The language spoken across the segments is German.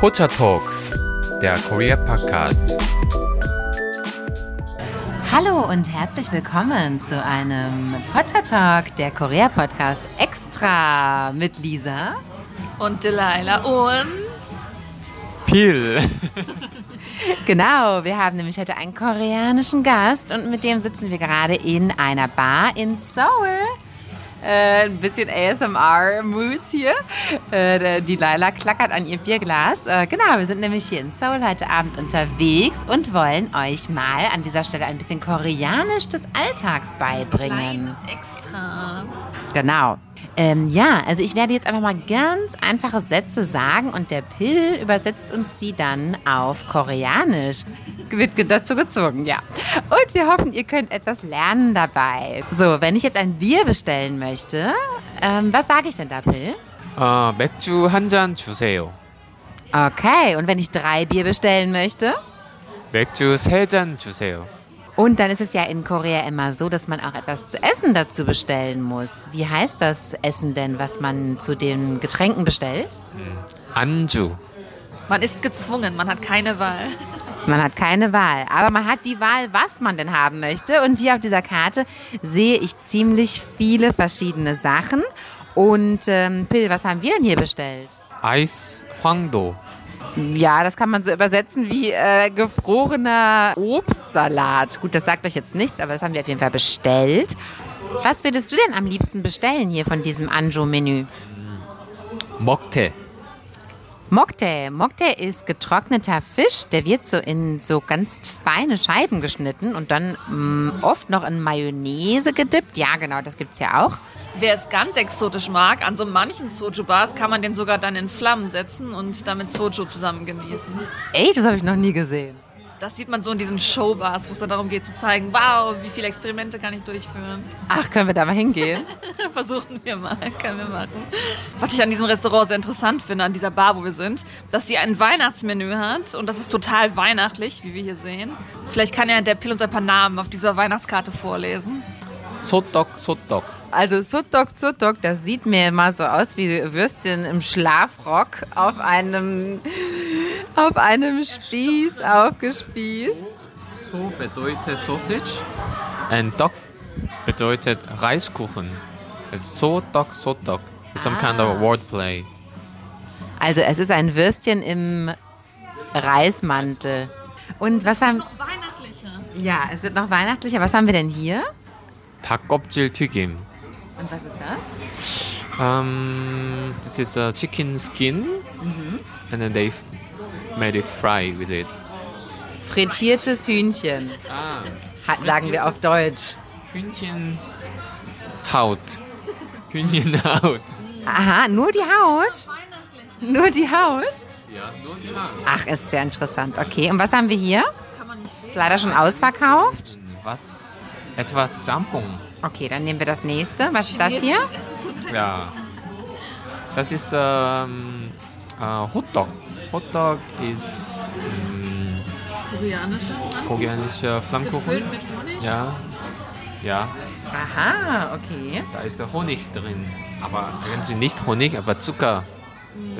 Pocha Talk, der Korea Podcast. Hallo und herzlich willkommen zu einem Potter Talk, der Korea Podcast extra mit Lisa und Delilah und Pil. Genau, wir haben nämlich heute einen koreanischen Gast und mit dem sitzen wir gerade in einer Bar in Seoul. Äh, ein bisschen ASMR-Moods hier. Äh, die Laila klackert an ihr Bierglas. Äh, genau, wir sind nämlich hier in Seoul heute Abend unterwegs und wollen euch mal an dieser Stelle ein bisschen Koreanisch des Alltags beibringen. Kleines Extra. Genau. Ähm, ja, also ich werde jetzt einfach mal ganz einfache Sätze sagen und der Pill übersetzt uns die dann auf Koreanisch. Wird dazu gezogen, ja. Und wir hoffen, ihr könnt etwas lernen dabei. So, wenn ich jetzt ein Bier bestellen möchte, ähm, was sage ich denn da, Pill? 어, 맥주 한 잔 주세요. Okay, und wenn ich drei Bier bestellen möchte? 맥주 세 잔 주세요. Und dann ist es ja in Korea immer so, dass man auch etwas zu essen dazu bestellen muss. Wie heißt das Essen denn, was man zu den Getränken bestellt? Anju. Man ist gezwungen, man hat keine Wahl. Man hat keine Wahl, aber man hat die Wahl, was man denn haben möchte. Und hier auf dieser Karte sehe ich ziemlich viele verschiedene Sachen. Und ähm, Pill, was haben wir denn hier bestellt? Eis Hwangdo. Ja, das kann man so übersetzen wie äh, gefrorener Obstsalat. Gut, das sagt euch jetzt nichts, aber das haben wir auf jeden Fall bestellt. Was würdest du denn am liebsten bestellen hier von diesem Anjo-Menü? 먹 태. Mokte. Mokte ist getrockneter Fisch. Der wird so in so ganz feine Scheiben geschnitten und dann mh, oft noch in Mayonnaise gedippt. Ja, genau, das gibt's ja auch. Wer es ganz exotisch mag, an so manchen Soju-Bars kann man den sogar dann in Flammen setzen und damit Soju zusammen genießen. Ey, das habe ich noch nie gesehen. Das sieht man so in diesen Showbars, wo es dann darum geht zu zeigen, wow, wie viele Experimente kann ich durchführen. Ach, können wir da mal hingehen? Versuchen wir mal, können wir machen. Was ich an diesem Restaurant sehr interessant finde, an dieser Bar, wo wir sind, dass sie ein Weihnachtsmenü hat und das ist total weihnachtlich, wie wir hier sehen. Vielleicht kann ja der Pill uns ein paar Namen auf dieser Weihnachtskarte vorlesen. Sotok, Sotok. Also Sutdog, Sutdog, das sieht mir immer so aus wie Würstchen im Schlafrock auf einem auf einem Spieß aufgespießt. 소 bedeutet sausage and 떡 bedeutet Reiskuchen. It's 소떡 소떡. It's some kind of wordplay. Also es ist ein Würstchen im Reismantel. Und was haben... Noch weihnachtlicher. Ja, es wird noch weihnachtlicher. Was haben wir denn hier? 닭껍질 튀김. Und was ist das? Um, this is a chicken skin, and then they made it fry with it. Frittiertes Hühnchen, Ah, ha- sagen wir auf Deutsch. Hühnchen Haut. Hühnchen Haut. Aha, nur die Haut? Nur die Haut? Ja, nur die Haut. Ach, ist sehr interessant. Okay, und was haben wir hier? Ist leider schon ausverkauft. Was? Etwa Jampong. Okay, dann nehmen wir das nächste. Was ist das hier? Ja. Das ist ähm, äh, Hotdog. Hotdog ist Koreanische koreanischer Flammkuchen. Gefüllt mit Honig. Ja. Ja, Aha, okay. da ist der Honig drin. Aber eigentlich nicht Honig, aber Zucker.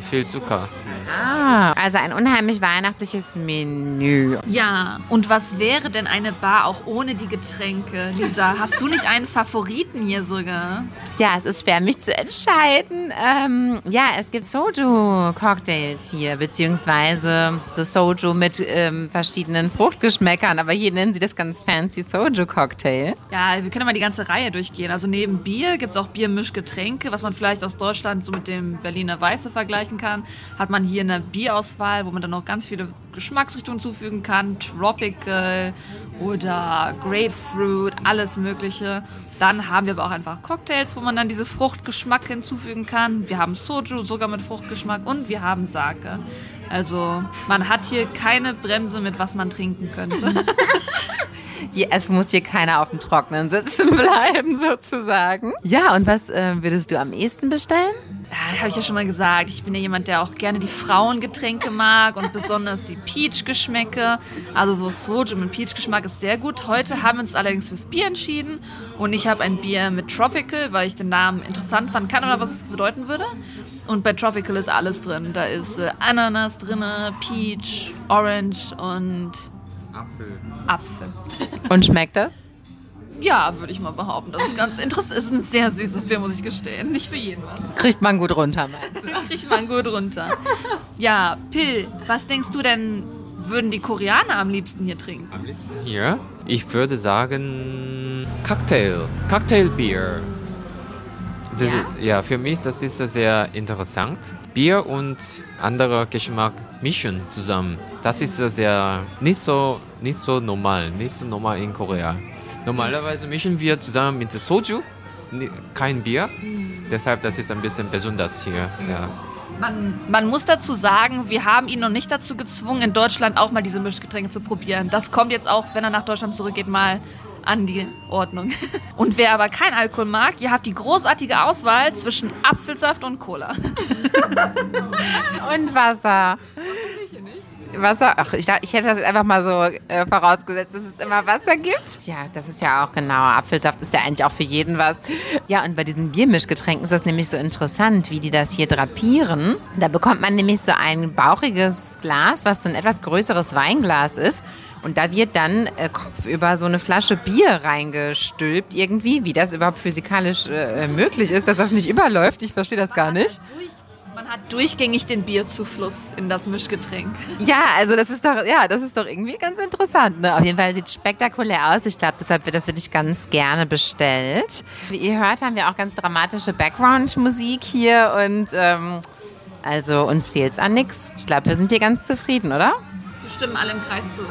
Viel Zucker. Ah, also ein unheimlich weihnachtliches Menü. Ja, und was wäre denn eine Bar auch ohne die Getränke? Lisa, hast du nicht einen Favoriten hier sogar? Ja, es ist schwer, mich zu entscheiden. Ähm, ja, es gibt Soju-Cocktails hier, beziehungsweise so Soju mit ähm, verschiedenen Fruchtgeschmäckern, aber hier nennen sie das ganz fancy Soju-Cocktail. Ja, wir können mal die ganze Reihe durchgehen. Also neben Bier gibt es auch Biermischgetränke, was man vielleicht aus Deutschland so mit dem Berliner Weiße vergleichen kann. Hat man hier eine Bierauswahl, wo man dann noch ganz viele Geschmacksrichtungen zufügen kann. Tropical oder Grapefruit, alles mögliche. Dann haben wir aber auch einfach Cocktails, wo man dann diese Fruchtgeschmack hinzufügen kann. Wir haben Soju, sogar mit Fruchtgeschmack und wir haben Sake. Also man hat hier keine Bremse, mit was man trinken könnte. Es muss hier keiner auf dem Trockenen sitzen bleiben, sozusagen. Ja, und was äh, würdest du am ehesten bestellen? Ja, habe ich ja schon mal gesagt. Ich bin ja jemand, der auch gerne die Frauengetränke mag und besonders die Peach-Geschmäcke. Also so Soju mit Peach-Geschmack ist sehr gut. Heute haben wir uns allerdings fürs Bier entschieden und ich habe ein Bier mit Tropical, weil ich den Namen interessant fand. Kann oder was es bedeuten würde. Und bei Tropical ist alles drin. Da ist äh, Ananas drin, Peach, Orange und Apfel. Apfel. Und schmeckt das? Ja, würde ich mal behaupten. Das ist ganz interessant. Ist ein sehr süßes Bier, muss ich gestehen. Nicht für jeden was. Kriegt man gut runter, meinst du? Kriegt man gut runter. Ja, Pill, was denkst du denn, würden die Koreaner am liebsten hier trinken? Am liebsten hier? Ich würde sagen Cocktail. Cocktailbier. Ist- ja, für mich das ist sehr interessant. Bier und anderer Geschmack mischen zusammen. Das ist sehr nicht so nicht so normal, nicht so normal in Korea. Normalerweise mischen wir zusammen mit Soju, kein Bier. Deshalb das ist ein bisschen besonders hier. Ja. Man, man muss dazu sagen, wir haben ihn noch nicht dazu gezwungen, in Deutschland auch mal diese Mischgetränke zu probieren. Das kommt jetzt auch, wenn er nach Deutschland zurückgeht, mal an die Ordnung. Und wer aber kein Alkohol mag, ihr habt die großartige Auswahl zwischen Apfelsaft und Cola. Und Wasser. Wasser, ach, ich, ich hätte das jetzt einfach mal so äh, vorausgesetzt, dass es immer Wasser gibt. Ja, das ist ja auch genau. Apfelsaft ist ja eigentlich auch für jeden was. Ja, und bei diesen Biermischgetränken ist das nämlich so interessant, wie die das hier drapieren. Da bekommt man nämlich so ein bauchiges Glas, was so ein etwas größeres Weinglas ist. Und da wird dann äh, kopfüber so eine Flasche Bier reingestülpt irgendwie. Wie das überhaupt physikalisch äh, möglich ist, dass das nicht überläuft, ich verstehe das gar nicht. Man hat durchgängig den Bierzufluss in das Mischgetränk. Ja, also das ist doch, ja, das ist doch irgendwie ganz interessant. Ne? Auf jeden Fall sieht es spektakulär aus. Ich glaube, deshalb wird das wirklich ganz gerne bestellt. Wie ihr hört, haben wir auch ganz dramatische Background-Musik hier und ähm, also uns fehlt es an nichts. Ich glaube, wir sind hier ganz zufrieden, oder? Wir stimmen alle im Kreis zu.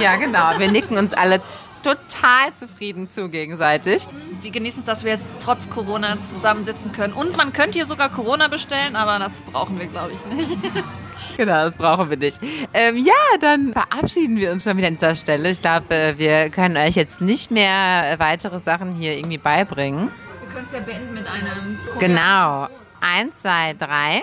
Ja, genau. Wir nicken uns alle total zufrieden zu gegenseitig. Wir genießen es, dass wir jetzt trotz Corona zusammensitzen können. Und man könnte hier sogar Corona bestellen, aber das brauchen wir, glaube ich, nicht. Genau, das brauchen wir nicht. Ähm, ja, dann verabschieden wir uns schon wieder an dieser Stelle. Ich glaube, äh, wir können euch jetzt nicht mehr weitere Sachen hier irgendwie beibringen. Wir können es ja beenden mit einem Genau. Eins, zwei, drei.